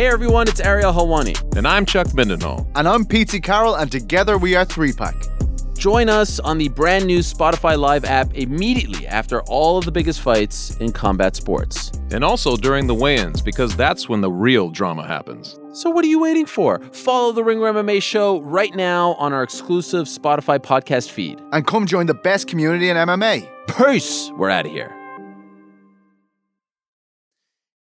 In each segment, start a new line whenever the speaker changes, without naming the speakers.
Hey everyone, it's Ariel Helwani.
And I'm Chuck Mindenhall.
And I'm Pete Carroll, and together we are Three Pack.
Join us on the brand new Spotify Live app immediately after all of the biggest fights in combat sports.
And also during the weigh ins, because that's when the real drama happens.
So, what are you waiting for? Follow the Ringer MMA show right now on our exclusive Spotify podcast feed.
And come join the best community in MMA.
Peace! We're out of here.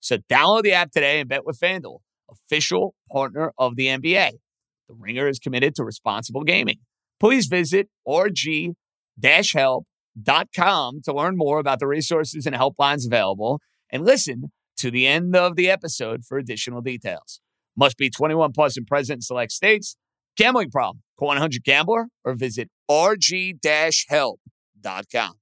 So download the app today and bet with FanDuel, official partner of the NBA. The Ringer is committed to responsible gaming please visit rg-help.com to learn more about the resources and helplines available and listen to the end of the episode for additional details. Must be 21 plus and present in select states. Gambling problem? Call 100 Gambler or visit rg-help.com.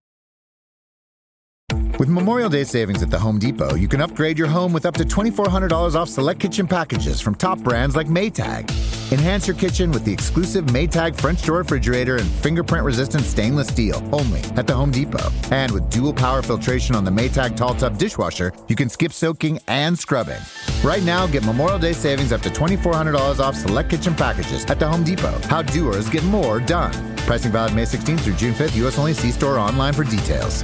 With Memorial Day savings at the Home Depot, you can upgrade your home with up to $2,400 off select kitchen packages from top brands like Maytag. Enhance your kitchen with the exclusive Maytag French door refrigerator and fingerprint resistant stainless steel only at the Home Depot. And with dual power filtration on the Maytag Tall Tub dishwasher, you can skip soaking and scrubbing. Right now, get Memorial Day savings up to $2,400 off select kitchen packages at the Home Depot. How doers get more done. Pricing valid May 16th through June 5th, U.S. only. See store online for details.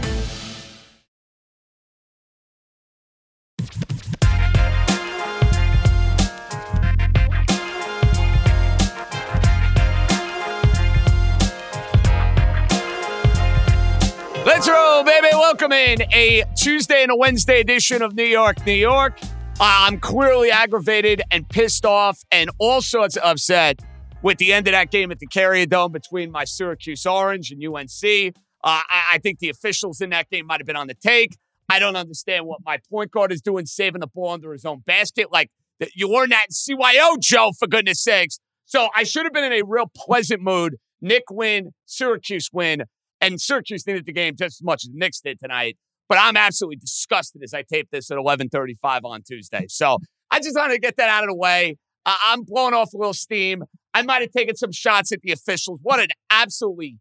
Welcome in a Tuesday and a Wednesday edition of New York, New York. I'm clearly aggravated and pissed off and all sorts of upset with the end of that game at the Carrier Dome between my Syracuse Orange and UNC. Uh, I, I think the officials in that game might have been on the take. I don't understand what my point guard is doing, saving the ball under his own basket. Like you learned that in CYO, Joe, for goodness sakes. So I should have been in a real pleasant mood. Knick win, Syracuse win, and Syracuse needed the game just as much as Knicks did tonight. But I'm absolutely disgusted as I tape this at 11:35 on Tuesday. So I just wanted to get that out of the way. Uh, I'm blowing off a little steam. I might have taken some shots at the officials. What an absolutely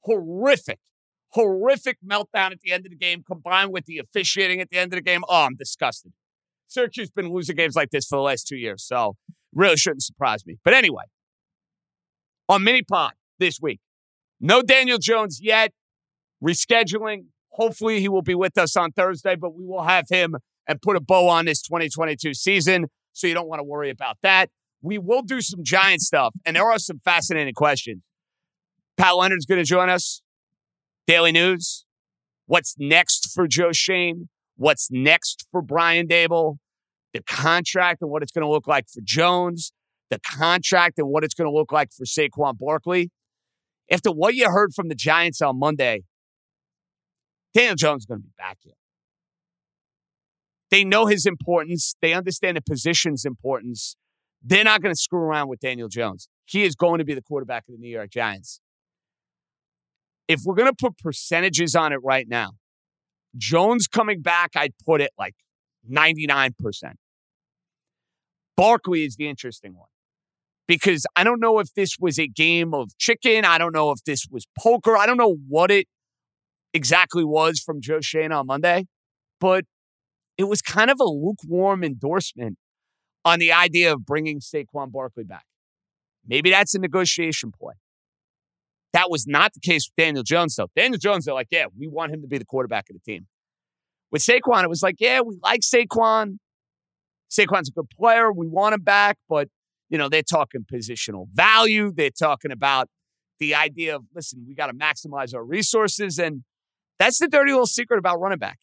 horrific, horrific meltdown at the end of the game, combined with the officiating at the end of the game. Oh, I'm disgusted. Syracuse has been losing games like this for the last two years, so really shouldn't surprise me. But anyway, on mini pod this week, no Daniel Jones yet. Rescheduling. Hopefully, he will be with us on Thursday, but we will have him and put a bow on this 2022 season. So you don't want to worry about that. We will do some giant stuff, and there are some fascinating questions. Pat Leonard's going to join us. Daily News. What's next for Joe Schoen? What's next for Brian Daboll? The contract and what it's going to look like for Jones. The contract and what it's going to look like for Saquon Barkley. After what you heard from the Giants on Monday, Daniel Jones is going to be back here. They know his importance. They understand the position's importance. They're not going to screw around with Daniel Jones. He is going to be the quarterback of the New York Giants. If we're going to put percentages on it right now, Jones coming back, I'd put it like 99%. Barkley is the interesting one because I don't know if this was a game of chicken. I don't know if this was poker. I don't know what it exactly was from Joe Schoen on Monday, but it was kind of a lukewarm endorsement on the idea of bringing Saquon Barkley back. Maybe that's a negotiation play. That was not the case with Daniel Jones, though. Daniel Jones, they're like, yeah, we want him to be the quarterback of the team. With Saquon, it was like, yeah, we like Saquon. Saquon's a good player. We want him back, but you know, they're talking positional value. They're talking about the idea of, listen, we got to maximize our resources. And that's the dirty little secret about running back.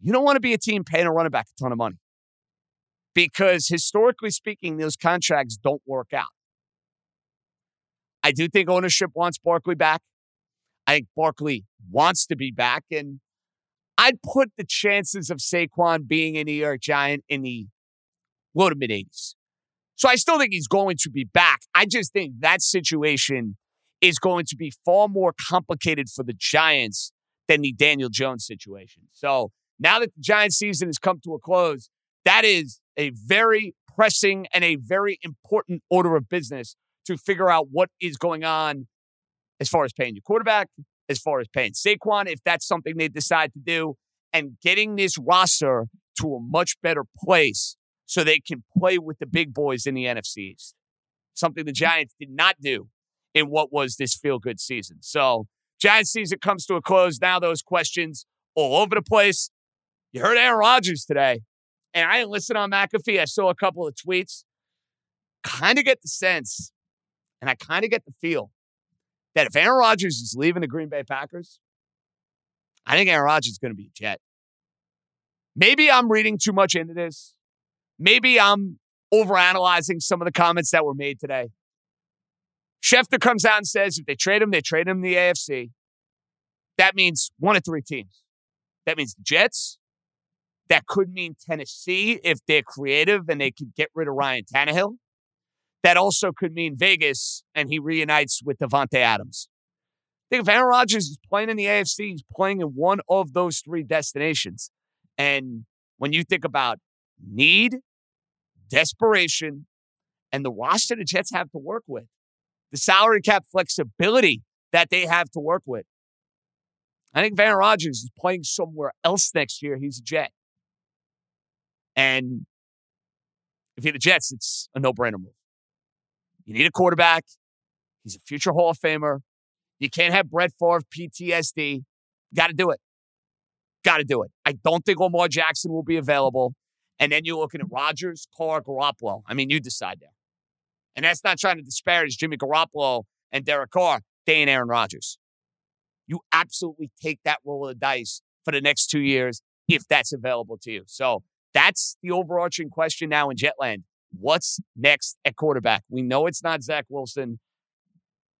You don't want to be a team paying a running back a ton of money because historically speaking, those contracts don't work out. I do think ownership wants Barkley back. I think Barkley wants to be back. And I'd put the chances of Saquon being a New York Giant in the low to mid 80s. So I still think he's going to be back. I just think that situation is going to be far more complicated for the Giants than the Daniel Jones situation. So now that the Giants season has come to a close, that is a very pressing and a very important order of business to figure out what is going on as far as paying your quarterback, as far as paying Saquon, if that's something they decide to do, and getting this roster to a much better place so they can play with the big boys in the NFC East. Something the Giants did not do in what was this feel good season. So, Giants season comes to a close. Now, those questions all over the place. You heard Aaron Rodgers today, and I didn't listen on McAfee. I saw a couple of tweets. Kind of get the sense, and I kind of get the feel that if Aaron Rodgers is leaving the Green Bay Packers, I think Aaron Rodgers is going to be a Jet. Maybe I'm reading too much into this. Maybe I'm overanalyzing some of the comments that were made today. Schefter comes out and says if they trade him, they trade him in the AFC. That means one of three teams. That means the Jets. That could mean Tennessee if they're creative and they could get rid of Ryan Tannehill. That also could mean Vegas and he reunites with Davante Adams. I think if Aaron Rodgers is playing in the AFC, he's playing in one of those three destinations. And when you think about need, desperation, and the roster the Jets have to work with, the salary cap flexibility that they have to work with. I think Van Rodgers is playing somewhere else next year. He's a Jet. And if you're the Jets, it's a no brainer move. You need a quarterback. He's a future Hall of Famer. You can't have Brett Favre PTSD. Got to do it. Got to do it. I don't think Lamar Jackson will be available. And then you're looking at Rodgers, Carr, Garoppolo. I mean, you decide there. And that's not trying to disparage Jimmy Garoppolo and Derek Carr. They ain't Aaron Rodgers. You absolutely take that roll of the dice for the next two years if that's available to you. So that's the overarching question now in Jetland. What's next at quarterback? We know it's not Zach Wilson.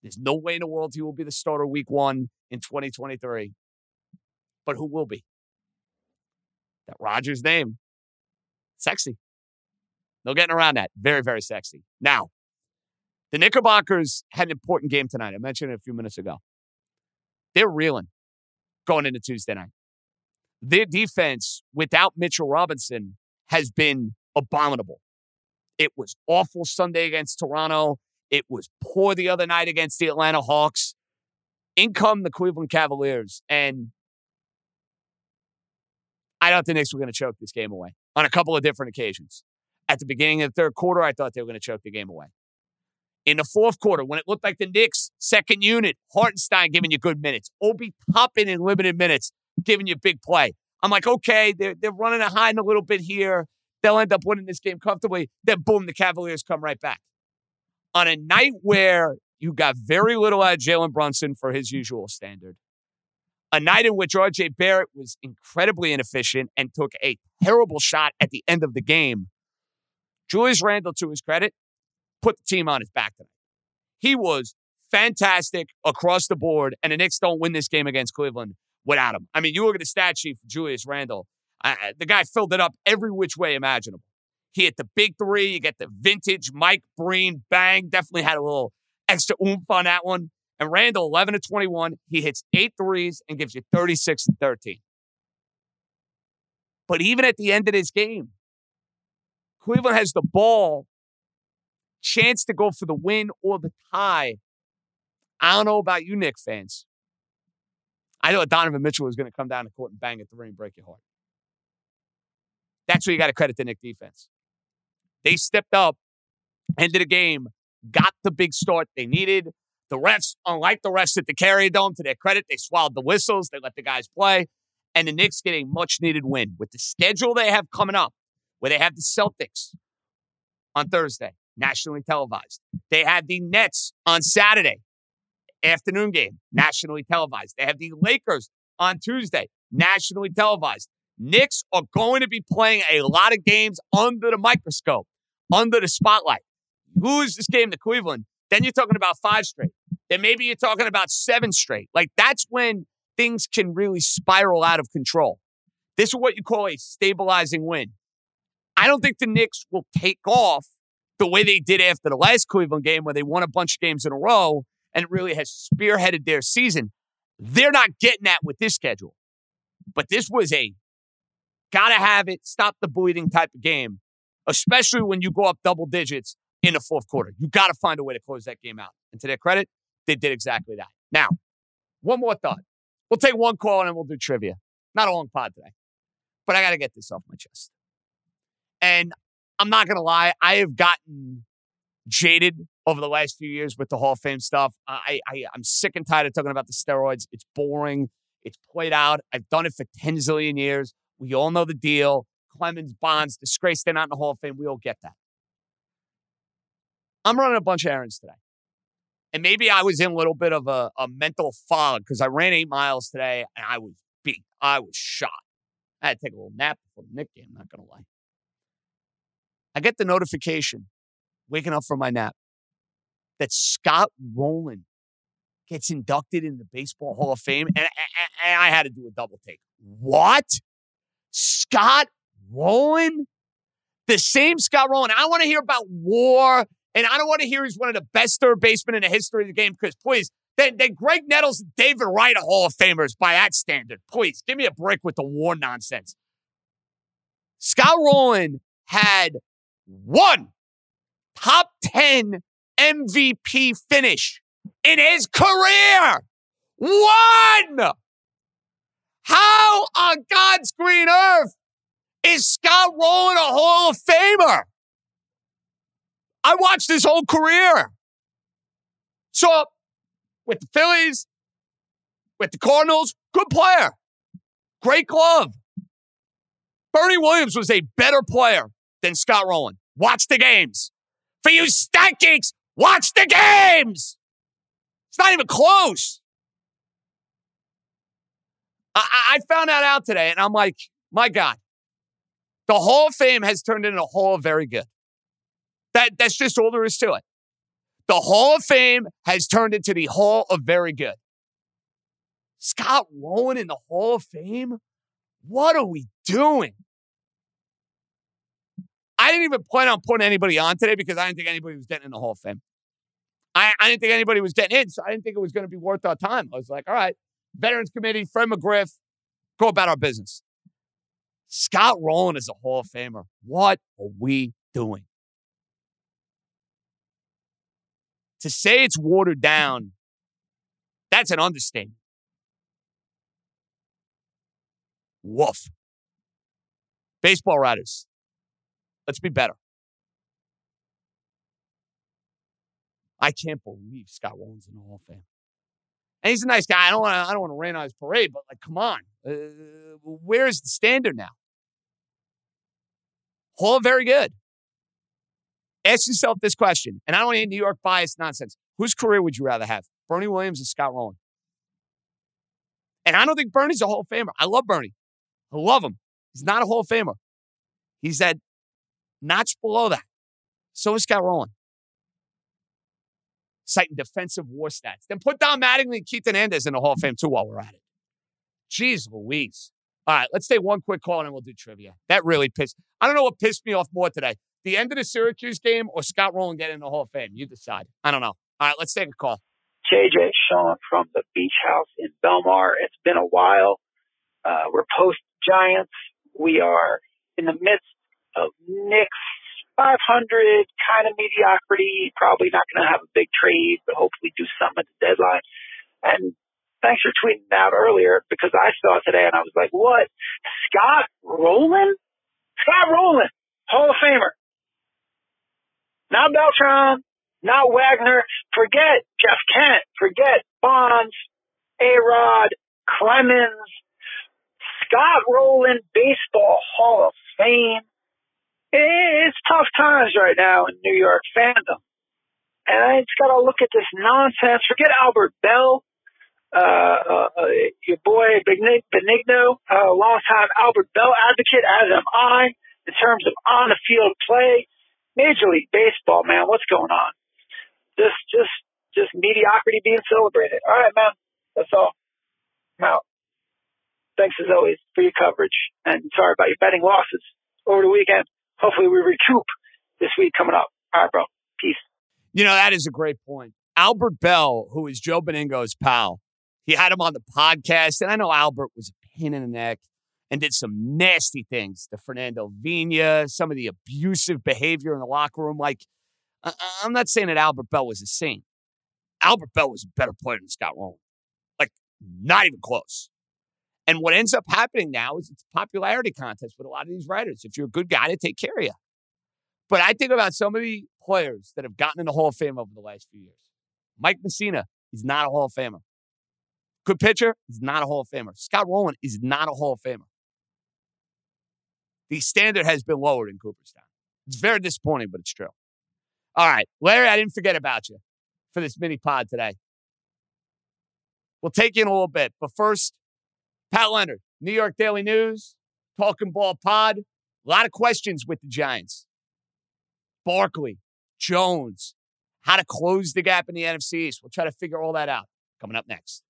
There's no way in the world he will be the starter week one in 2023. But who will be? That Rodgers name. Sexy. No getting around that. Very, very sexy. Now, the Knickerbockers had an important game tonight. I mentioned it a few minutes ago. They're reeling going into Tuesday night. Their defense without Mitchell Robinson has been abominable. It was awful Sunday against Toronto. It was poor the other night against the Atlanta Hawks. In come the Cleveland Cavaliers. And I thought the Knicks were going to choke this game away on a couple of different occasions. At the beginning of the third quarter, I thought they were going to choke the game away. In the fourth quarter, when it looked like the Knicks' second unit, Hartenstein giving you good minutes, Obi Toppin in limited minutes, giving you big play. I'm like, okay, they're, they're running a hiding a little bit here. They'll end up winning this game comfortably. Then, boom, the Cavaliers come right back. On a night where you got very little out of Jalen Brunson for his usual standard, a night in which RJ Barrett was incredibly inefficient and took a terrible shot at the end of the game. Julius Randle, to his credit, put the team on his back tonight. He was fantastic across the board, and the Knicks don't win this game against Cleveland without him. I mean, you look at the stat sheet for Julius Randle. Uh, the guy filled it up every which way imaginable. He hit the big three. You get the vintage Mike Breen bang. Definitely had a little extra oomph on that one. And Randle, 11 to 21, he hits eight threes and gives you 36 and 13. But even at the end of this game, Cleveland has the ball, chance to go for the win or the tie. I don't know about you, Knick fans. I thought Donovan Mitchell was going to come down the court and bang a three and break your heart. That's where you got to credit the Knick defense. They stepped up, ended the game, got the big start they needed. The refs, unlike the refs at the Carrier Dome, to their credit, they swallowed the whistles. They let the guys play. And the Knicks get a much needed win with the schedule they have coming up, where they have the Celtics on Thursday, nationally televised. They have the Nets on Saturday, afternoon game, nationally televised. They have the Lakers on Tuesday, nationally televised. Knicks are going to be playing a lot of games under the microscope, under the spotlight. Lose this game to Cleveland, then you're talking about five straight. Then maybe you're talking about seven straight. Like that's when things can really spiral out of control. This is what you call a stabilizing win. I don't think the Knicks will take off the way they did after the last Cleveland game where they won a bunch of games in a row and it really has spearheaded their season. They're not getting that with this schedule. But this was a gotta have it, stop the bleeding type of game, especially when you go up double digits in the fourth quarter. You got to find a way to close that game out. And to their credit, they did exactly that. Now, one more thought. We'll take one call and then we'll do trivia. Not a long pod today, but I got to get this off my chest. And I'm not going to lie, I have gotten jaded over the last few years with the Hall of Fame stuff. I, I, I'm sick and tired of talking about the steroids. It's boring. It's played out. I've done it for 10 zillion years. We all know the deal. Clemens, Bonds, disgrace, they're not in the Hall of Fame. We all get that. I'm running a bunch of errands today. And maybe I was in a little bit of a, a mental fog because I ran eight miles today and I was beat. I was shot. I had to take a little nap before the Knick game, I'm not going to lie. I get the notification, waking up from my nap, that Scott Rolen gets inducted in the Baseball Hall of Fame. And, and, and I had to do a double take. What? Scott Rolen? The same Scott Rolen. I want to hear about war, and I don't want to hear he's one of the best third basemen in the history of the game, because please, then, then Graig Nettles and David Wright are Hall of Famers by that standard. Please, give me a break with the war nonsense. Scott Rolen had one top 10 MVP finish in his career. One! How on God's green earth is Scott Rolen a Hall of Famer? I watched his whole career. So, with the Phillies, with the Cardinals, good player, great glove. Bernie Williams was a better player than Scott Rolen. Watch the games. For you stat geeks, watch the games. It's not even close. I, I found that out today, and I'm like, my God, the Hall of Fame has turned into a Hall of Very Good. That, that's just all there is to it. The Hall of Fame has turned into the Hall of Very Good. Scott Rolen in the Hall of Fame? What are we doing? I didn't even plan on putting anybody on today because I didn't think anybody was getting in the Hall of Fame. I, I didn't think anybody was getting in, so I didn't think it was going to be worth our time. I was like, all right, Veterans Committee, Fred McGriff, go about our business. Scott Rolen is a Hall of Famer. What are we doing? To say it's watered down, that's an understatement. Woof. Baseball writers, let's be better. I can't believe Scott Rolen's in the Hall of Fame. And he's a nice guy. I don't want to. I don't want to rain on his parade, but like, come on, uh, where's the standard now? Hall very good. Ask yourself this question, and I don't any New York bias nonsense. Whose career would you rather have, Bernie Williams or Scott Rolen? And I don't think Bernie's a Hall of Famer. I love Bernie. I love him. He's not a Hall of Famer. He's that notch below that. So is Scott Rolen citing defensive war stats. Then put Don Mattingly and Keith Hernandez in the Hall of Fame too while we're at it. Jeez Louise. All right, let's take one quick call and then we'll do trivia. That really pissed. I don't know what pissed me off more today. The end of the Syracuse game or Scott Rolen getting in the Hall of Fame. You decide. I don't know. All right, let's take a call.
JJ Sean from the Beach House in Belmar. It's been a while. Uh, we're post Giants. We are in the midst of Knicks 500 kind of mediocrity. Probably not going to have a big trade, but hopefully do something at the deadline. And thanks for tweeting that earlier because I saw it today and I was like, what? Scott Rolen? Scott Rolen, Hall of Famer. Not Beltran, not Wagner. Forget Jeff Kent. Forget Bonds, A-Rod, Clemens. Scott Rolen, Baseball Hall of Fame it's tough times right now in New York fandom. And I just got to look at this nonsense. Forget Albert Belle, uh, uh, uh your boy Benigno, uh, longtime Albert Belle advocate, as am I, in terms of on the field play. Major League Baseball, man, what's going on? Just, just, just mediocrity being celebrated. All right, man. That's all. I'm out. Thanks as always for your coverage, and sorry about your betting losses over the weekend hopefully we recoup this week coming up. All right, bro. Peace.
You know, that is a great point. Albert Belle, who is Joe Benigno's pal, he had him on the podcast. And I know Albert was a pain in the neck and did some nasty things to Fernando Vina, some of the abusive behavior in the locker room. Like, I'm not saying that Albert Belle was a saint. Albert Belle was a better player than Scott Rolen. Like, not even close. And what ends up happening now is it's a popularity contest with a lot of these writers. If you're a good guy, they take care of you. But I think about so many players that have gotten in the Hall of Fame over the last few years. Mike Mussina is not a Hall of Famer. Good pitcher he's not a Hall of Famer. Scott Rolen is not a Hall of Famer. The standard has been lowered in Cooperstown. It's very disappointing, but it's true. All right, Larry, I didn't forget about you for this mini pod today. We'll take you in a little bit, but first, Pat Leonard, New York Daily News, Talking Ball Pod. A lot of questions with the Giants. Barkley, Jones, how to close the gap in the NFC East. We'll try to figure all that out coming up next.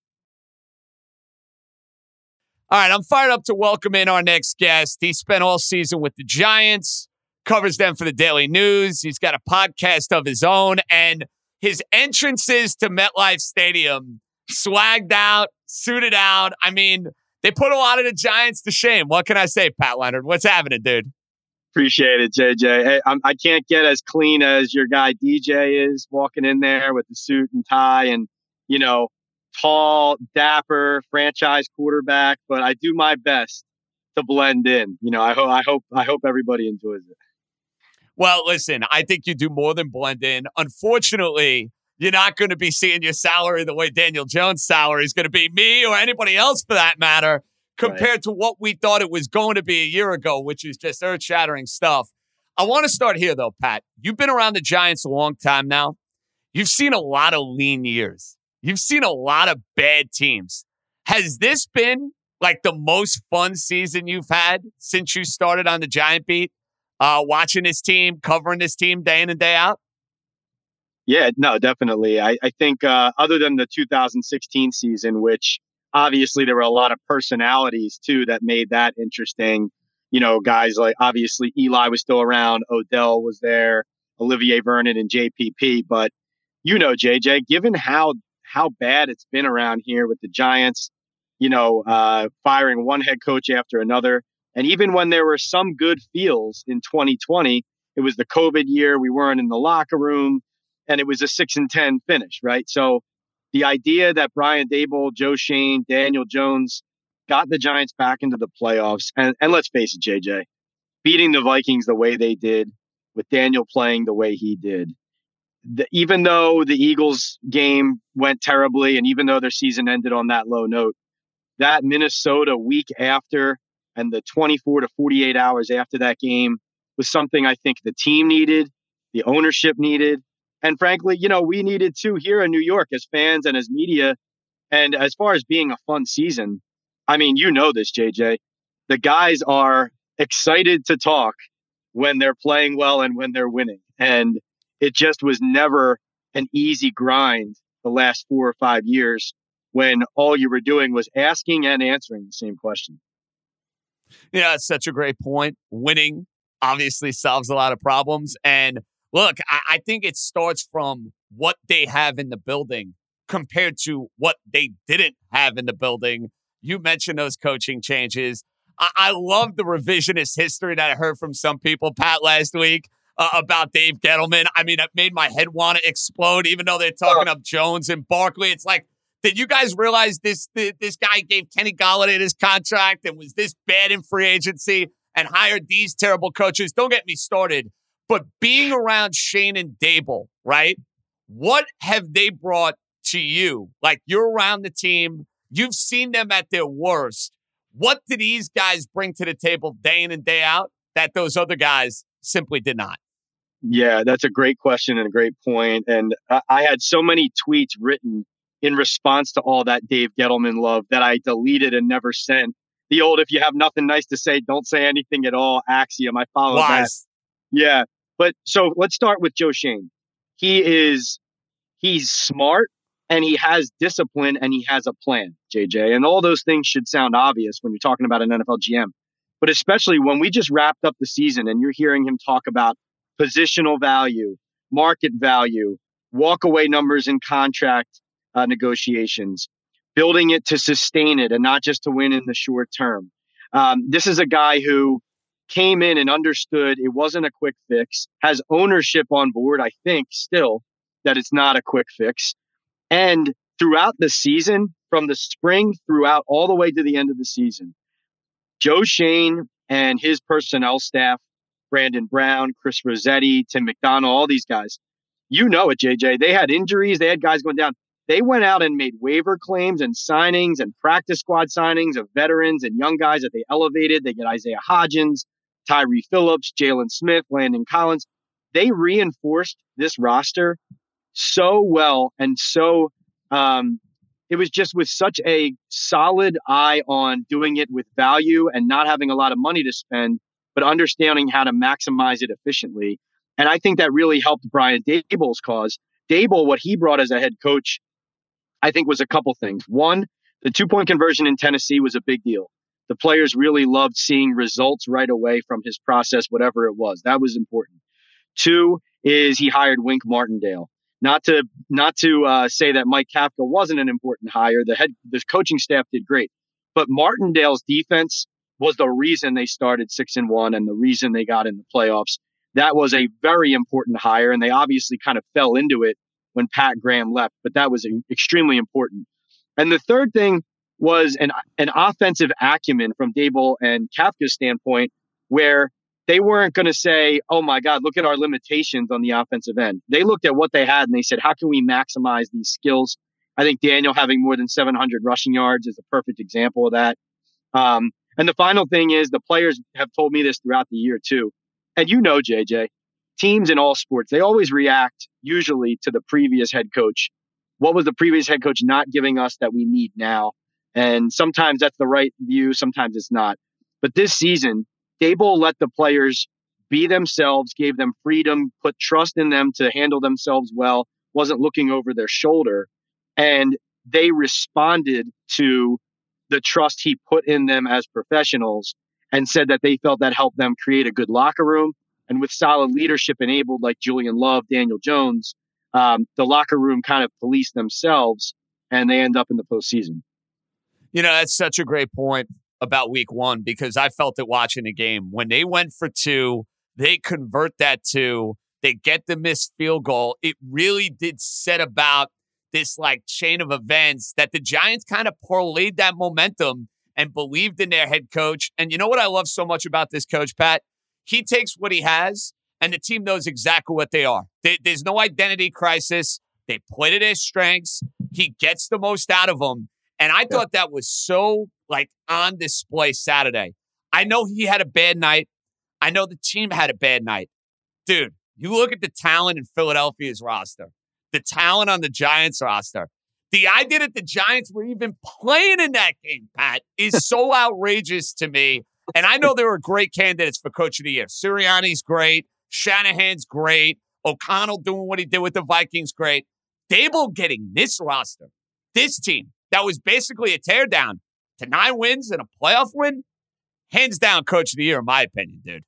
All right, I'm fired up to welcome in our next guest. He spent all season with the Giants, covers them for the Daily News. He's got a podcast of his own, and his entrances to MetLife Stadium, swagged out, suited out. I mean, they put a lot of the Giants to shame. What can I say, Pat Leonard? What's happening, dude?
Appreciate it, JJ. Hey, I'm, I can not get as clean as your guy DJ is walking in there with the suit and tie and, you know, tall, dapper franchise quarterback, but I do my best to blend in. You know, I hope I hope I hope everybody enjoys it.
Well, listen, I think you do more than blend in. Unfortunately, you're not going to be seeing your salary the way Daniel Jones' salary is going to be me or anybody else for that matter, compared right. to what we thought it was going to be a year ago, which is just earth shattering stuff. I want to start here, though, Pat. You've been around the Giants a long time now. You've seen a lot of lean years. You've seen a lot of bad teams. Has this been like the most fun season you've had since you started on the Giant beat? Uh, watching this team, covering this team day in and day out?
Yeah, no, definitely. I, I think uh, other than the 2016 season, which obviously there were a lot of personalities too that made that interesting. You know, guys like obviously Eli was still around, Odell was there, Olivier Vernon and JPP. But you know, JJ, given how how bad it's been around here with the Giants, you know, uh, firing one head coach after another. And even when there were some good feels in 2020, it was the COVID year. We weren't in the locker room and it was a six and 10 finish, right? So the idea that Brian Daboll, Joe Schoen, Daniel Jones got the Giants back into the playoffs. And, and let's face it, JJ, beating the Vikings the way they did with Daniel playing the way he did the, even though the Eagles game went terribly and even though their season ended on that low note, that Minnesota week after and the 24 to 48 hours after that game was something I think the team needed, the ownership needed, and frankly, you know, we needed to here in New York as fans and as media. And as far as being a fun season, I mean, you know this, JJ. The guys are excited to talk when they're playing well and when they're winning. And it just was never an easy grind the last four or five years when all you were doing was asking and answering the same question.
Yeah, it's such a great point. Winning obviously solves a lot of problems. And look, I, I think it starts from what they have in the building compared to what they didn't have in the building. You mentioned those coaching changes. I, I love the revisionist history that I heard from some people, Pat, last week uh, about Dave Gettleman. I mean, it made my head want to explode, even though they're talking up Jones and Barkley. It's like, did you guys realize this this guy gave Kenny Golladay his contract and was this bad in free agency and hired these terrible coaches? Don't get me started. But being around Schoen and Daboll, right? What have they brought to you? Like you're around the team, you've seen them at their worst. What do these guys bring to the table day in and day out that those other guys simply did not?
Yeah, that's a great question and a great point. And I had so many tweets written in response to all that Dave Gettleman love that I deleted and never sent. The old "if you have nothing nice to say, don't say anything at all" axiom. I follow Wise. that. Yeah, but so let's start with Joe Schoen. He is he's smart and he has discipline and he has a plan, JJ. And all those things should sound obvious when you're talking about an NFL GM. But especially when we just wrapped up the season and you're hearing him talk about positional value, market value, walk away numbers in contract uh, negotiations, building it to sustain it and not just to win in the short term. Um, this is a guy who came in and understood it wasn't a quick fix, has ownership on board, I think, still that it's not a quick fix. And throughout the season, from the spring throughout all the way to the end of the season, Joe Schoen and his personnel staff, Brandon Brown, Chris Rossetti, Tim McDonald, all these guys, you know it, JJ. They had injuries, they had guys going down. They went out and made waiver claims and signings and practice squad signings of veterans and young guys that they elevated. They get Isaiah Hodgins, Tyre Phillips, Jaylon Smith, Landon Collins. They reinforced this roster so well and so um, it was just with such a solid eye on doing it with value and not having a lot of money to spend, but understanding how to maximize it efficiently. And I think that really helped Brian Daboll's cause. Daboll, what he brought as a head coach, I think was a couple things. One, the two point conversion in Tennessee was a big deal. The players really loved seeing results right away from his process, whatever it was. That was important. Two is he hired Wink Martindale. Not to not to uh, say that Mike Kafka wasn't an important hire. The head the coaching staff did great, but Martindale's defense was the reason they started six and one and the reason they got in the playoffs. That was a very important hire, and they obviously kind of fell into it when Pat Graham left, but that was extremely important. And the third thing was an an offensive acumen from Daboll and Kafka's standpoint, where they weren't going to say, oh my God, look at our limitations on the offensive end. They looked at what they had and they said, how can we maximize these skills? I think Daniel having more than 700 rushing yards is a perfect example of that. Um, and the final thing is the players have told me this throughout the year too. And you know, JJ, teams in all sports, they always react usually to the previous head coach. What was the previous head coach not giving us that we need now? And sometimes that's the right view, sometimes it's not. But this season, Daboll let the players be themselves, gave them freedom, put trust in them to handle themselves well, wasn't looking over their shoulder. And they responded to the trust he put in them as professionals and said that they felt that helped them create a good locker room. And with solid leadership enabled, like Julian Love, Daniel Jones, um, the locker room kind of police themselves and they end up in the postseason.
You know, that's such a great point about week one because I felt it watching the game. When they went for two, they convert that two, they get the missed field goal. It really did set about this like chain of events that the Giants kind of parlayed that momentum and believed in their head coach. And you know what I love so much about this coach, Pat? He takes what he has and the team knows exactly what they are. there's no identity crisis. They play to their strengths. He gets the most out of them. And I thought that was so like on display Saturday. I know he had a bad night. I know the team had a bad night. Dude, you look at the talent in Philadelphia's roster, the talent on the Giants roster. The idea that the Giants were even playing in that game, Pat, is so outrageous to me. And I know there were great candidates for coach of the year. Sirianni's great. Shanahan's great. O'Connell doing what he did with the Vikings, great. Daboll getting this roster, this team that was basically a teardown to nine wins and a playoff win, hands down, coach of the year, in my opinion, dude.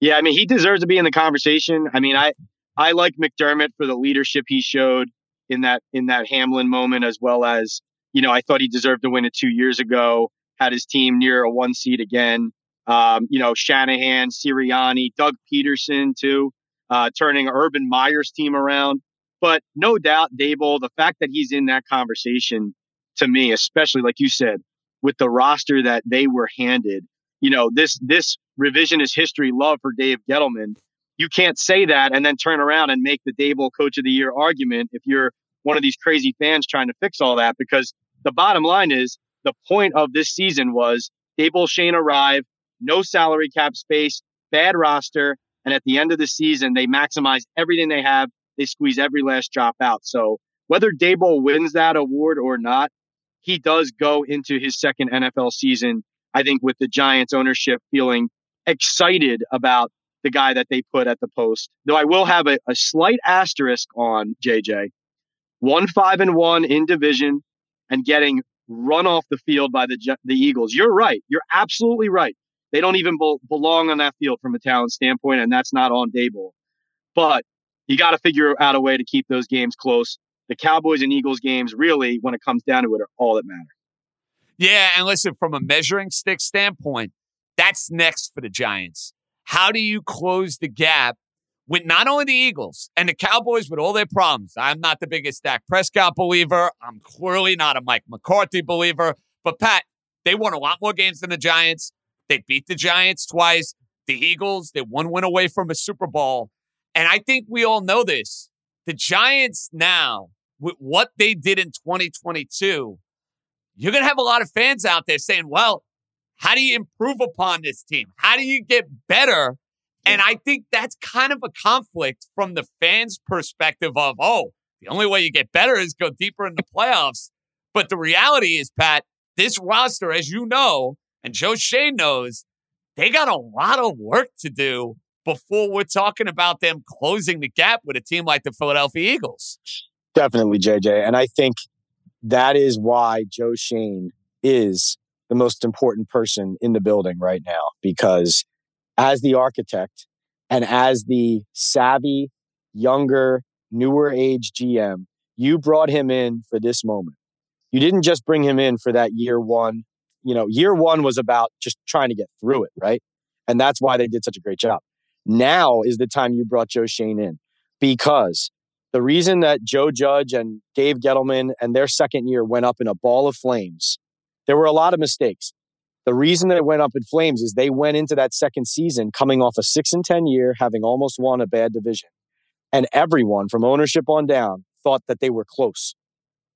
Yeah, I mean, he deserves to be in the conversation. I mean, I I like McDermott for the leadership he showed in that in that Hamlin moment, as well as you know, I thought he deserved to win it two years ago. Had his team near a one seed again. Um, you know, Shanahan, Sirianni, Doug Pederson too, uh, turning Urban Meyer's team around. But no doubt, Daboll, the fact that he's in that conversation to me, especially like you said, with the roster that they were handed. You know, this this revisionist history love for Dave Gettleman. You can't say that and then turn around and make the Daboll Coach of the Year argument if you're one of these crazy fans trying to fix all that. Because the bottom line is the point of this season was Daboll Schoen arrived, no salary cap space, bad roster, and at the end of the season they maximize everything they have. They squeeze every last drop out. So whether Daboll wins that award or not, he does go into his second NFL season, I think, with the Giants ownership feeling excited about the guy that they put at the post. Though I will have a, a slight asterisk on JJ. One five and one in division and getting run off the field by the the Eagles. You're right. You're absolutely right. They don't even be- belong on that field from a talent standpoint, and that's not on Daboll. But
you got to figure out a way to keep those games close. The Cowboys and Eagles games, really, when it comes down to it, are all that matter.
Yeah, and listen, from a measuring stick standpoint, that's next for the Giants. How do you close the gap with not only the Eagles and the Cowboys with all their problems? I'm not the biggest Dak Prescott believer. I'm clearly not a Mike McCarthy believer. But Pat, they won a lot more games than the Giants. They beat the Giants twice. The Eagles, they one win away from a Super Bowl. And I think we all know this. The Giants now, with what they did in 2022, you're going to have a lot of fans out there saying, well, how do you improve upon this team? How do you get better? And I think that's kind of a conflict from the fans' perspective of, oh, the only way you get better is go deeper in the playoffs. But the reality is, Pat, this roster, as you know, and Joe Schoen knows, they got a lot of work to do before we're talking about them closing the gap with a team like the Philadelphia Eagles.
Definitely, JJ. And I think that is why Joe Schoen is the most important person in the building right now because as the architect and as the savvy, younger, newer age GM, you brought him in for this moment. You didn't just bring him in for that year one. You know, year one was about just trying to get through it, right? And that's why they did such a great job. Now is the time you brought Joe Schoen in because the reason that Joe Judge and Dave Gettleman and their second year went up in a ball of flames, there were a lot of mistakes. The reason that it went up in flames is they went into that second season coming off a six and 10 year, having almost won a bad division. And everyone from ownership on down thought that they were close.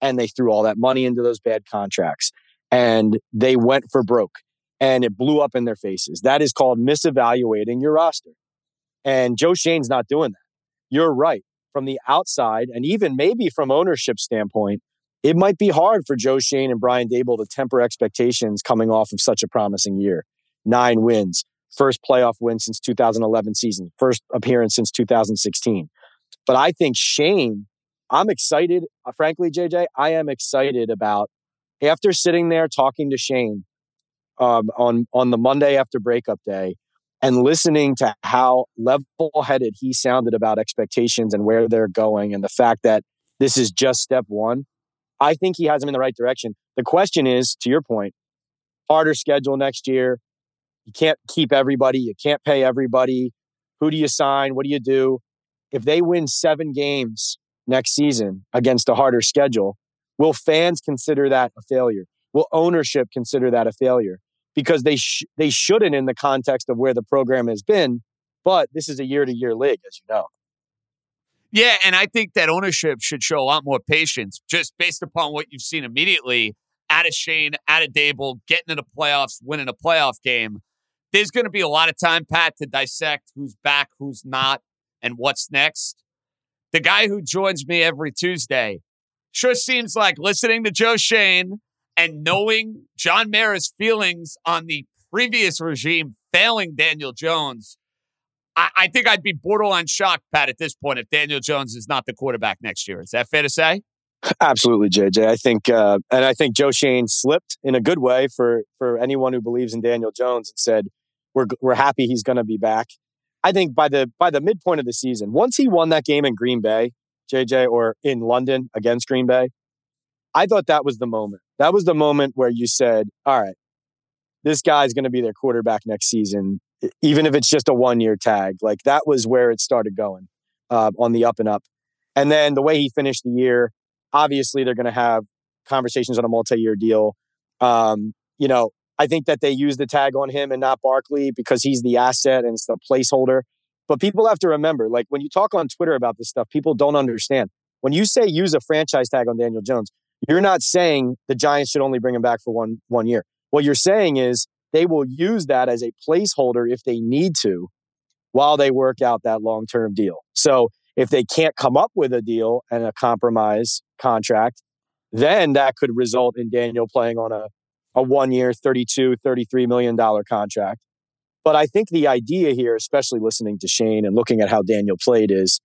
And they threw all that money into those bad contracts and they went for broke and it blew up in their faces. That is called misevaluating your roster. And Joe Schoen's not doing that. You're right from the outside and even maybe from ownership standpoint, it might be hard for Joe Schoen and Brian Daboll to temper expectations coming off of such a promising year. Nine wins, first playoff win since 2011 season, first appearance since 2016. But I think Schoen, I'm excited. Uh, frankly, JJ, I am excited about after sitting there talking to Schoen um, on on the Monday after breakup day and listening to how level headed he sounded about expectations and where they're going and the fact that this is just step one, I think he has him in the right direction. The question is, to your point, harder schedule next year. You can't keep everybody, you can't pay everybody. Who do you sign? What do you do? If they win seven games next season against a harder schedule, will fans consider that a failure? Will ownership consider that a failure? because they sh- they shouldn't in the context of where the program has been. But this is a year to year league, as you know.
Yeah, and I think that ownership should show a lot more patience, just based upon what you've seen immediately out of Schoen, out of Daboll, getting in the playoffs, winning a playoff game. There's going to be a lot of time, Pat, to dissect who's back, who's not, and what's next. The guy who joins me every Tuesday sure seems like listening to Joe Schoen and knowing John Mara's feelings on the previous regime failing Daniel Jones, I, I, think I'd be borderline shocked, Pat, at this point, if Daniel Jones is not the quarterback next year. Is that fair to say?
Absolutely, JJ. I think, uh, and I think Joe Schoen slipped in a good way for for anyone who believes in Daniel Jones and said we're we're happy he's going to be back. I think by the by the midpoint of the season, once he won that game in Green Bay, JJ, or in London against Green Bay, I thought that was the moment. That was the moment where you said, all right, this guy's going to be their quarterback next season, even if it's just a one year tag. Like that was where it started going uh, on the up and up. And then the way he finished the year, obviously they're going to have conversations on a multi year deal. Um, you know, I think that they use the tag on him and not Barkley because he's the asset and it's the placeholder. But people have to remember, like when you talk on Twitter about this stuff, people don't understand. When you say use a franchise tag on Daniel Jones, you're not saying the Giants should only bring him back for one one year. What you're saying is they will use that as a placeholder if they need to while they work out that long-term deal. So if they can't come up with a deal and a compromise contract, then that could result in Daniel playing on a, a one year, $32, $33 million contract. But I think the idea here, especially listening to Schoen and looking at how Daniel played, is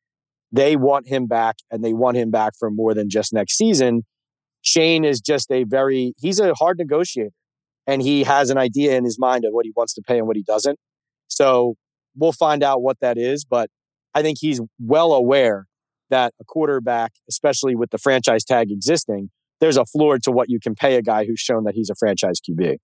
they want him back and they want him back for more than just next season Schoen is just a very, he's a hard negotiator and he has an idea in his mind of what he wants to pay and what he doesn't. So we'll find out what that is. But I think he's well aware that a quarterback, especially with the franchise tag existing, there's a floor to what you can pay a guy who's shown that he's a franchise QB.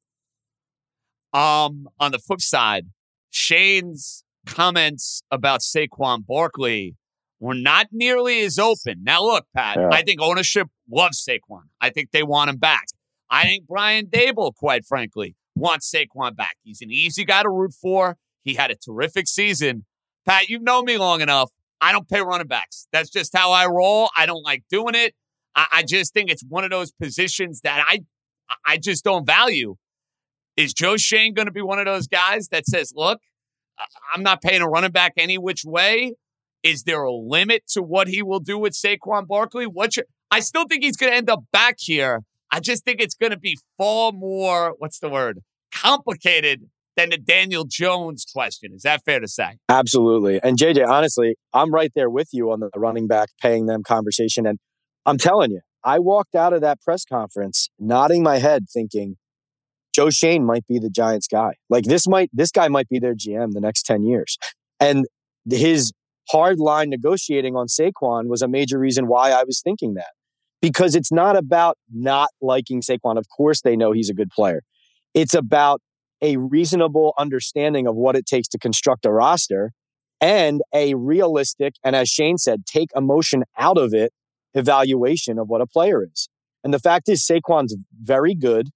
Um, on the flip side, Schoen's comments about Saquon Barkley were not nearly as open. Now, look, Pat, yeah. I think ownership loves Saquon. I think they want him back. I think Brian Daboll, quite frankly, wants Saquon back. He's an easy guy to root for. He had a terrific season. Pat, you've known me long enough. I don't pay running backs. That's just how I roll. I don't like doing it. I, I just think it's one of those positions that I I just don't value. Is Joe Schoen going to be one of those guys that says, look, I'm not paying a running back any which way? Is there a limit to what he will do with Saquon Barkley? Your, I still think he's going to end up back here. I just think it's going to be far more, what's the word, complicated than the Daniel Jones question. Is that fair to say?
Absolutely. And JJ, honestly, I'm right there with you on the running back paying them conversation. And I'm telling you, I walked out of that press conference nodding my head thinking, Joe Schoen might be the Giants guy. Like this might this guy might be their GM the next 10 years. And his hard line negotiating on Saquon was a major reason why I was thinking that. Because it's not about not liking Saquon. Of course they know he's a good player. It's about a reasonable understanding of what it takes to construct a roster and a realistic and as Schoen said, take emotion out of it evaluation of what a player is. And the fact is Saquon's very good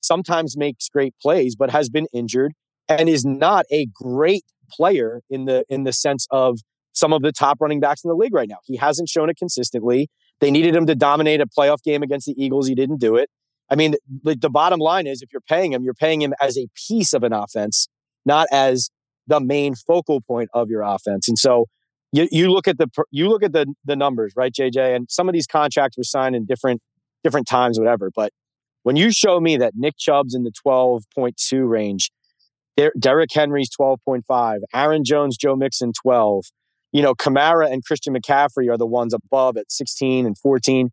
sometimes makes great plays, but has been injured and is not a great player in the in the sense of some of the top running backs in the league right now. He hasn't shown it consistently. They needed him to dominate a playoff game against the Eagles. He didn't do it. I mean, the, the bottom line is if you're paying him, you're paying him as a piece of an offense, not as the main focal point of your offense. And so you, you look at the you look at the the numbers, right, JJ? And some of these contracts were signed in different different times, whatever. But when you show me that Nick Chubb's in the 12.2 range, Derrick Henry's 12.5, Aaron Jones, Joe Mixon 12, you know, Kamara and Christian McCaffrey are the ones above at 16 and 14.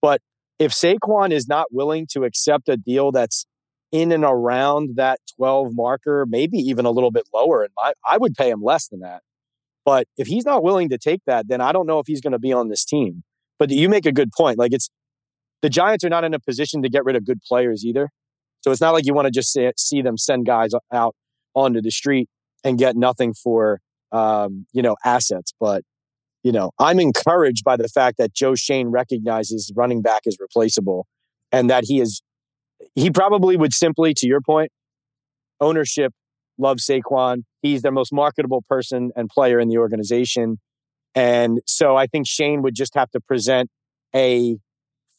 But if Saquon is not willing to accept a deal that's in and around that 12 marker, maybe even a little bit lower, and I, I would pay him less than that. But if he's not willing to take that, then I don't know if he's going to be on this team. But you make a good point. Like it's the Giants are not in a position to get rid of good players either. So it's not like you want to just see, see them send guys out onto the street and get nothing for um, you know assets. But you know, I'm encouraged by the fact that Joe Schoen recognizes running back is replaceable, and that he is he probably would simply, to your point, ownership loves Saquon. He's their most marketable person and player in the organization. And so I think Schoen would just have to present a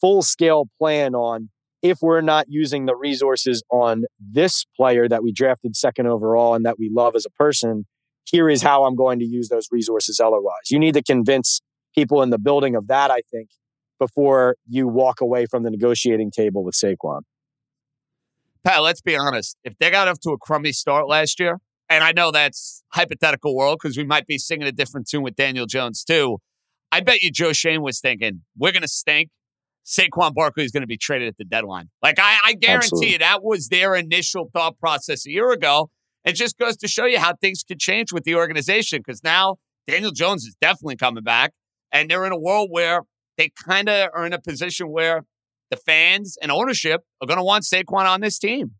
full scale plan on if we're not using the resources on this player that we drafted second overall and that we love as a person, here is how I'm going to use those resources otherwise. You need to convince people in the building of that, I think, before you walk away from the negotiating table with Saquon.
Pat, let's be honest. If they got off to a crummy start last year, and I know that's hypothetical world because we might be singing a different tune with Daniel Jones too. I bet you Joe Schoen was thinking, we're going to stink. Saquon Barkley is going to be traded at the deadline. Like I, I guarantee Absolutely. you that was their initial thought process a year ago. It just goes to show you how things could change with the organization because now Daniel Jones is definitely coming back, and they're in a world where they kind of are in a position where the fans and ownership are going to want Saquon on this team.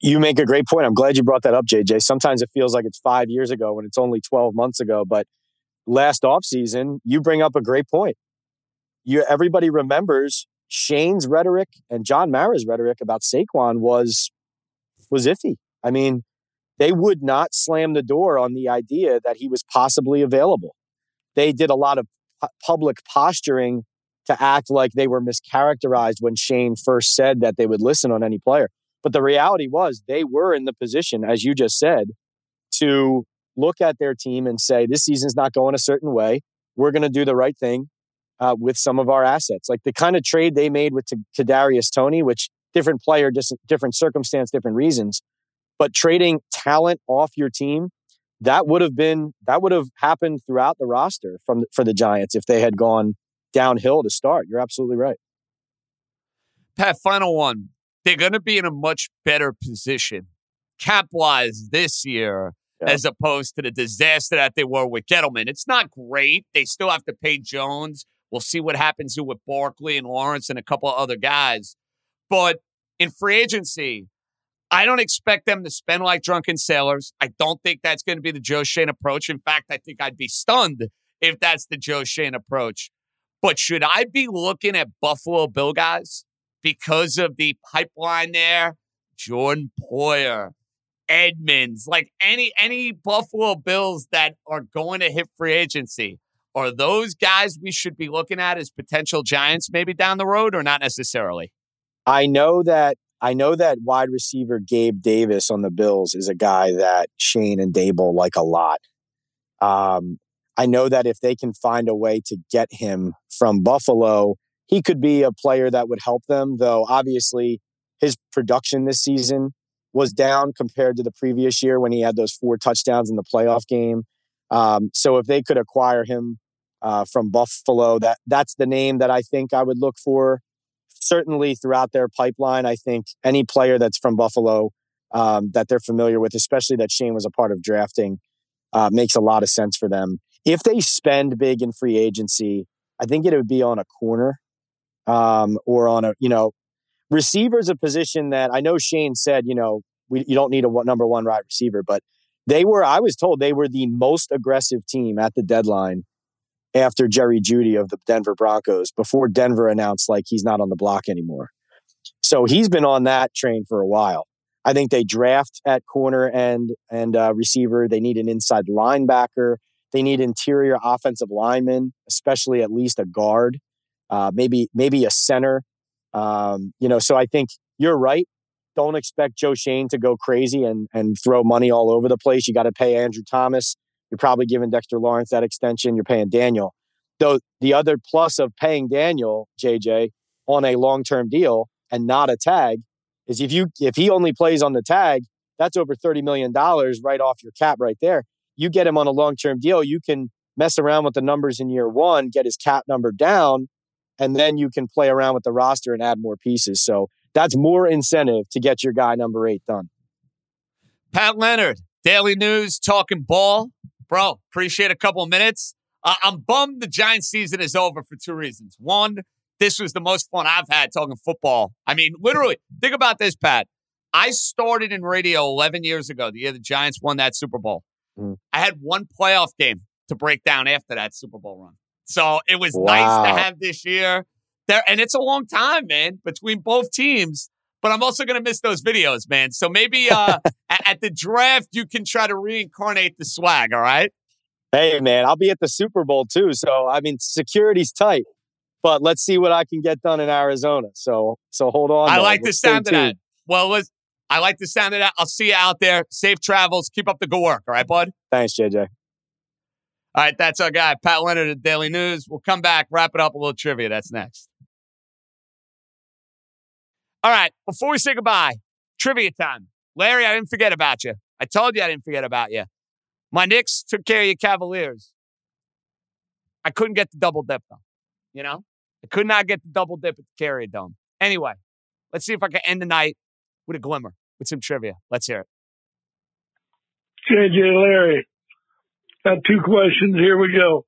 You make a great point. I'm glad you brought that up, JJ. Sometimes it feels like it's five years ago when it's only 12 months ago, but last offseason, you bring up a great point you everybody remembers Schoen's rhetoric and John Mara's rhetoric about Saquon was was iffy. I mean, they would not slam the door on the idea that he was possibly available. They did a lot of pu- public posturing to act like they were mischaracterized when Schoen first said that they would listen on any player. But the reality was they were in the position, as you just said, to look at their team and say, this season's not going a certain way. We're going to do the right thing uh, with some of our assets. Like the kind of trade they made with Kadarius Toney, which different player, just different circumstance, different reasons, but trading talent off your team that would have been that would have happened throughout the roster from for the Giants if they had gone downhill to start. You're absolutely right.
Pat, final one. They're going to be in a much better position cap wise this year yeah. as opposed to the disaster that they were with Gettleman. It's not great. They still have to pay Jones. We'll see what happens with Barkley and Lawrence and a couple of other guys. But in free agency, I don't expect them to spend like drunken sailors. I don't think that's going to be the Joe Schoen approach. In fact, I think I'd be stunned if that's the Joe Schoen approach. But should I be looking at Buffalo Bill guys because of the pipeline there? Jordan Poyer, Edmunds, like any any Buffalo Bills that are going to hit free agency. Are those guys we should be looking at as potential giants maybe down the road or not necessarily?
I know that I know that wide receiver Gabe Davis on the Bills is a guy that Schoen and Daboll like a lot. Um, I know that if they can find a way to get him from Buffalo, he could be a player that would help them, though obviously his production this season was down compared to the previous year when he had those four touchdowns in the playoff game. Um, so if they could acquire him uh, from Buffalo, that that's the name that I think I would look for. Certainly throughout their pipeline, I think any player that's from Buffalo um, that they're familiar with, especially that Schoen was a part of drafting, uh, makes a lot of sense for them. If they spend big in free agency, I think it would be on a corner um, or on a you know receiver's a position that I know Schoen said, you know, we, you don't need a number one wide receiver, but they were, I was told they were the most aggressive team at the deadline after Jerry Jeudy of the Denver Broncos before Denver announced like he's not on the block anymore. So he's been on that train for a while. I think they draft at corner and and uh, receiver. They need an inside linebacker. They need interior offensive linemen, especially at least a guard, uh, maybe maybe a center. Um, you know, so I think you're right. Don't expect Joe Schoen to go crazy and and throw money all over the place. You got to pay Andrew Thomas. You're probably giving Dexter Lawrence that extension. You're paying Daniel. Though the other plus of paying Daniel JJ on a long term deal and not a tag is if you if he only plays on the tag, that's over thirty million dollars right off your cap right there. You get him on a long term deal, you can mess around with the numbers in year one, get his cap number down, and then you can play around with the roster and add more pieces. So that's more incentive to get your guy number eight done.
Pat Leonard, Daily News, talking ball. Bro, appreciate a couple of minutes. Uh, I'm bummed the Giants season is over for two reasons. One, this was the most fun I've had talking football. I mean, literally, think about this, Pat. I started in radio 11 years ago, the year the Giants won that Super Bowl. Mm. I had one playoff game to break down after that Super Bowl run. So it was wow. nice to have this year there. And it's a long time, man, between both teams. But I'm also going to miss those videos, man. So maybe uh, at the draft, you can try to reincarnate the swag. All right.
Hey, man, I'll be at the Super Bowl too. So, I mean, security's tight, but let's see what I can get done in Arizona. So, so hold on.
I like the sound of that. Well, let's, I like the sound of that. I'll see you out there. Safe travels. Keep up the good work. All right, bud.
Thanks, JJ.
All right, that's our guy, Pat Leonard at Daily News. We'll come back, wrap it up a little trivia. That's next. All right, before we say goodbye, trivia time. Larry, I didn't forget about you. I told you I didn't forget about you. My Knicks took care of your Cavaliers. I couldn't get the double dip, though. You know, I could not get the double dip at the Carrier Dome. Anyway, let's see if I can end the night with a glimmer, with some trivia. Let's hear it.
JJ Larry, Got two questions. Here we go.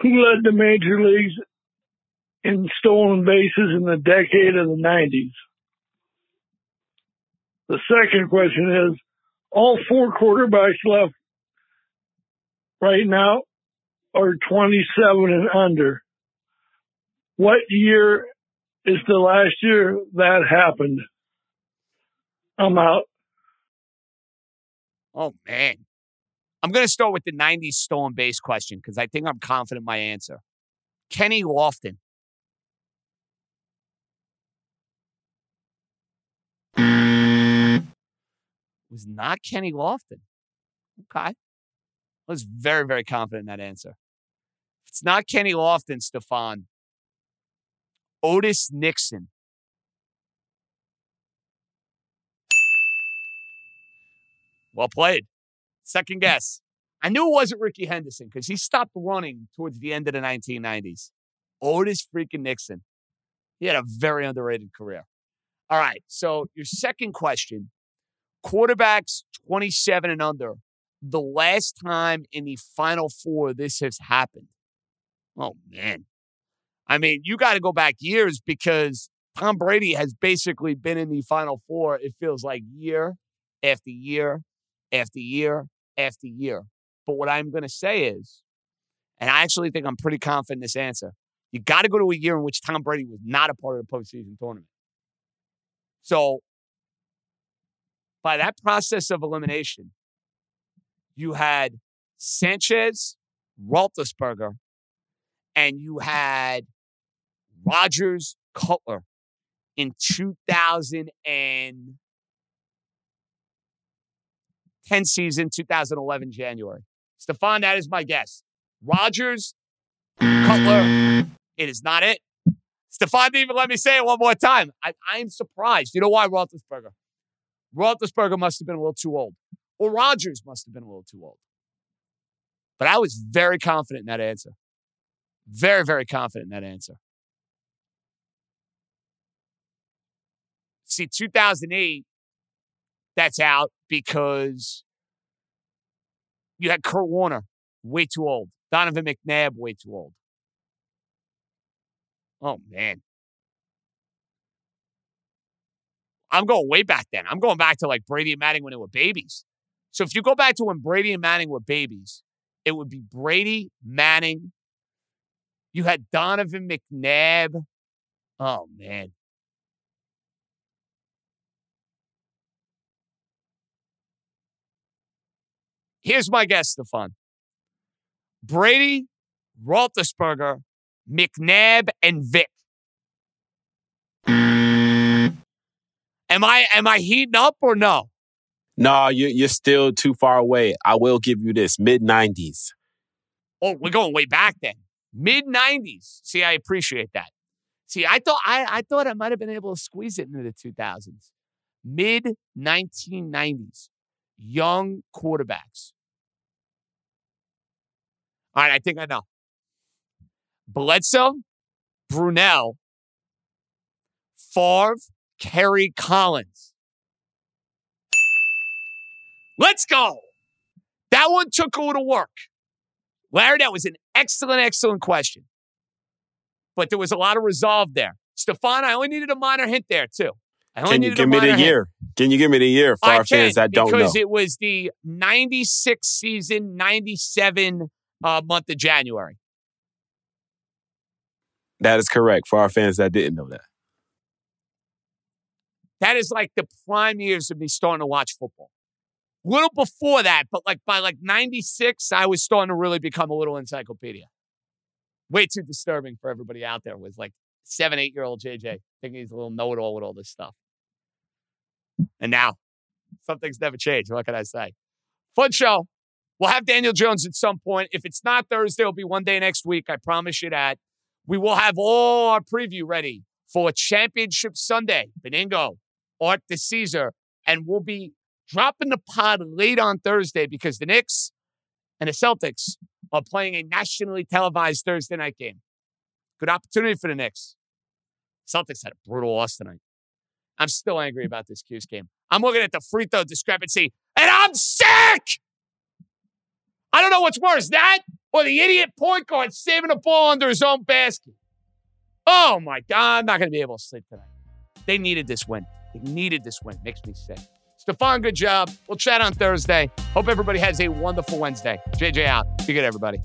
Who led the major leagues in stolen bases in the decade of the 90s? The second question is all four quarterbacks left right now are 27 and under. What year is the last year that happened? I'm out.
Oh, man. I'm going to start with the 90s stolen base question because I think I'm confident my answer. Kenny Lofton. Was not Kenny Lofton. Okay. I was very, very confident in that answer. If it's not Kenny Lofton, Stefan, Otis Nixon. Well played. Second guess. I knew it wasn't Rickey Henderson because he stopped running towards the end of the 1990s. Otis freaking Nixon. He had a very underrated career. All right. So, your second question quarterbacks 27 and under. The last time in the Final Four this has happened. Oh, man. I mean, you got to go back years because Tom Brady has basically been in the Final Four, it feels like year after year after year after year. But what I'm going to say is, and I actually think I'm pretty confident in this answer, you got to go to a year in which Tom Brady was not a part of the postseason tournament. So, by that process of elimination, you had Sanchez, Roethlisberger, and you had Rodgers, Cutler in 2010 season, 2011 January. Stefan, that is my guess. Rodgers, Cutler, it is not it. Stefan didn't even let me say it one more time. I, I'm surprised. You know why Roethlisberger? Roethlisberger must have been a little too old, or Rodgers must have been a little too old. But I was very confident in that answer. Very, very confident in that answer. See, 2008, that's out because you had Kurt Warner, way too old. Donovan McNabb, way too old. Oh, man. I'm going way back then. I'm going back to like Brady and Manning when they were babies. So if you go back to when Brady and Manning were babies, it would be Brady, Manning. You had Donovan McNabb. Oh, man. Here's my guess, Stefan. Brady, Roethlisberger, McNabb, and Vick. Am I am I heating up or no?
No, you, you're still too far away. I will give you this mid 90s.
Oh, we're going way back then. Mid 90s. See, I appreciate that. See, I thought I, I thought I might have been able to squeeze it into the 2000s. Mid 1990s. Young quarterbacks. All right, I think I know. Bledsoe, Brunell, Favre, Kerry Collins. Let's go. That one took a little work. Larry, that was an excellent, excellent question. But there was a lot of resolve there. Stefan, I only needed a minor hint there, too. I only
Can you give me the
hint.
year? Can you give me the year for
I
our fans that don't know?
because it was the 96 season, 97 uh, month of January.
That is correct for our fans that didn't know that.
That is like the prime years of me starting to watch football. A little before that, but like by like 96, I was starting to really become a little encyclopedia. Way too disturbing for everybody out there with like seven, eight year old JJ thinking he's a little know it all with all this stuff. And now, some things never change. What can I say? Fun show. We'll have Daniel Jones at some point. If it's not Thursday, it'll be one day next week. I promise you that. We will have all our preview ready for Championship Sunday. Benigno, Art Caesar, and we'll be dropping the pod late on Thursday because the Knicks and the Celtics are playing a nationally televised Thursday night game. Good opportunity for the Knicks. Celtics had a brutal loss tonight. I'm still angry about this Q's game. I'm looking at the free throw discrepancy, and I'm sick. I don't know what's worse, that or the idiot point guard saving a ball under his own basket. Oh my God, I'm not going to be able to sleep tonight. They needed this win. Needed this win. Makes me sick. Stefan, good job. We'll chat on Thursday. Hope everybody has a wonderful Wednesday. JJ out. Be good, everybody.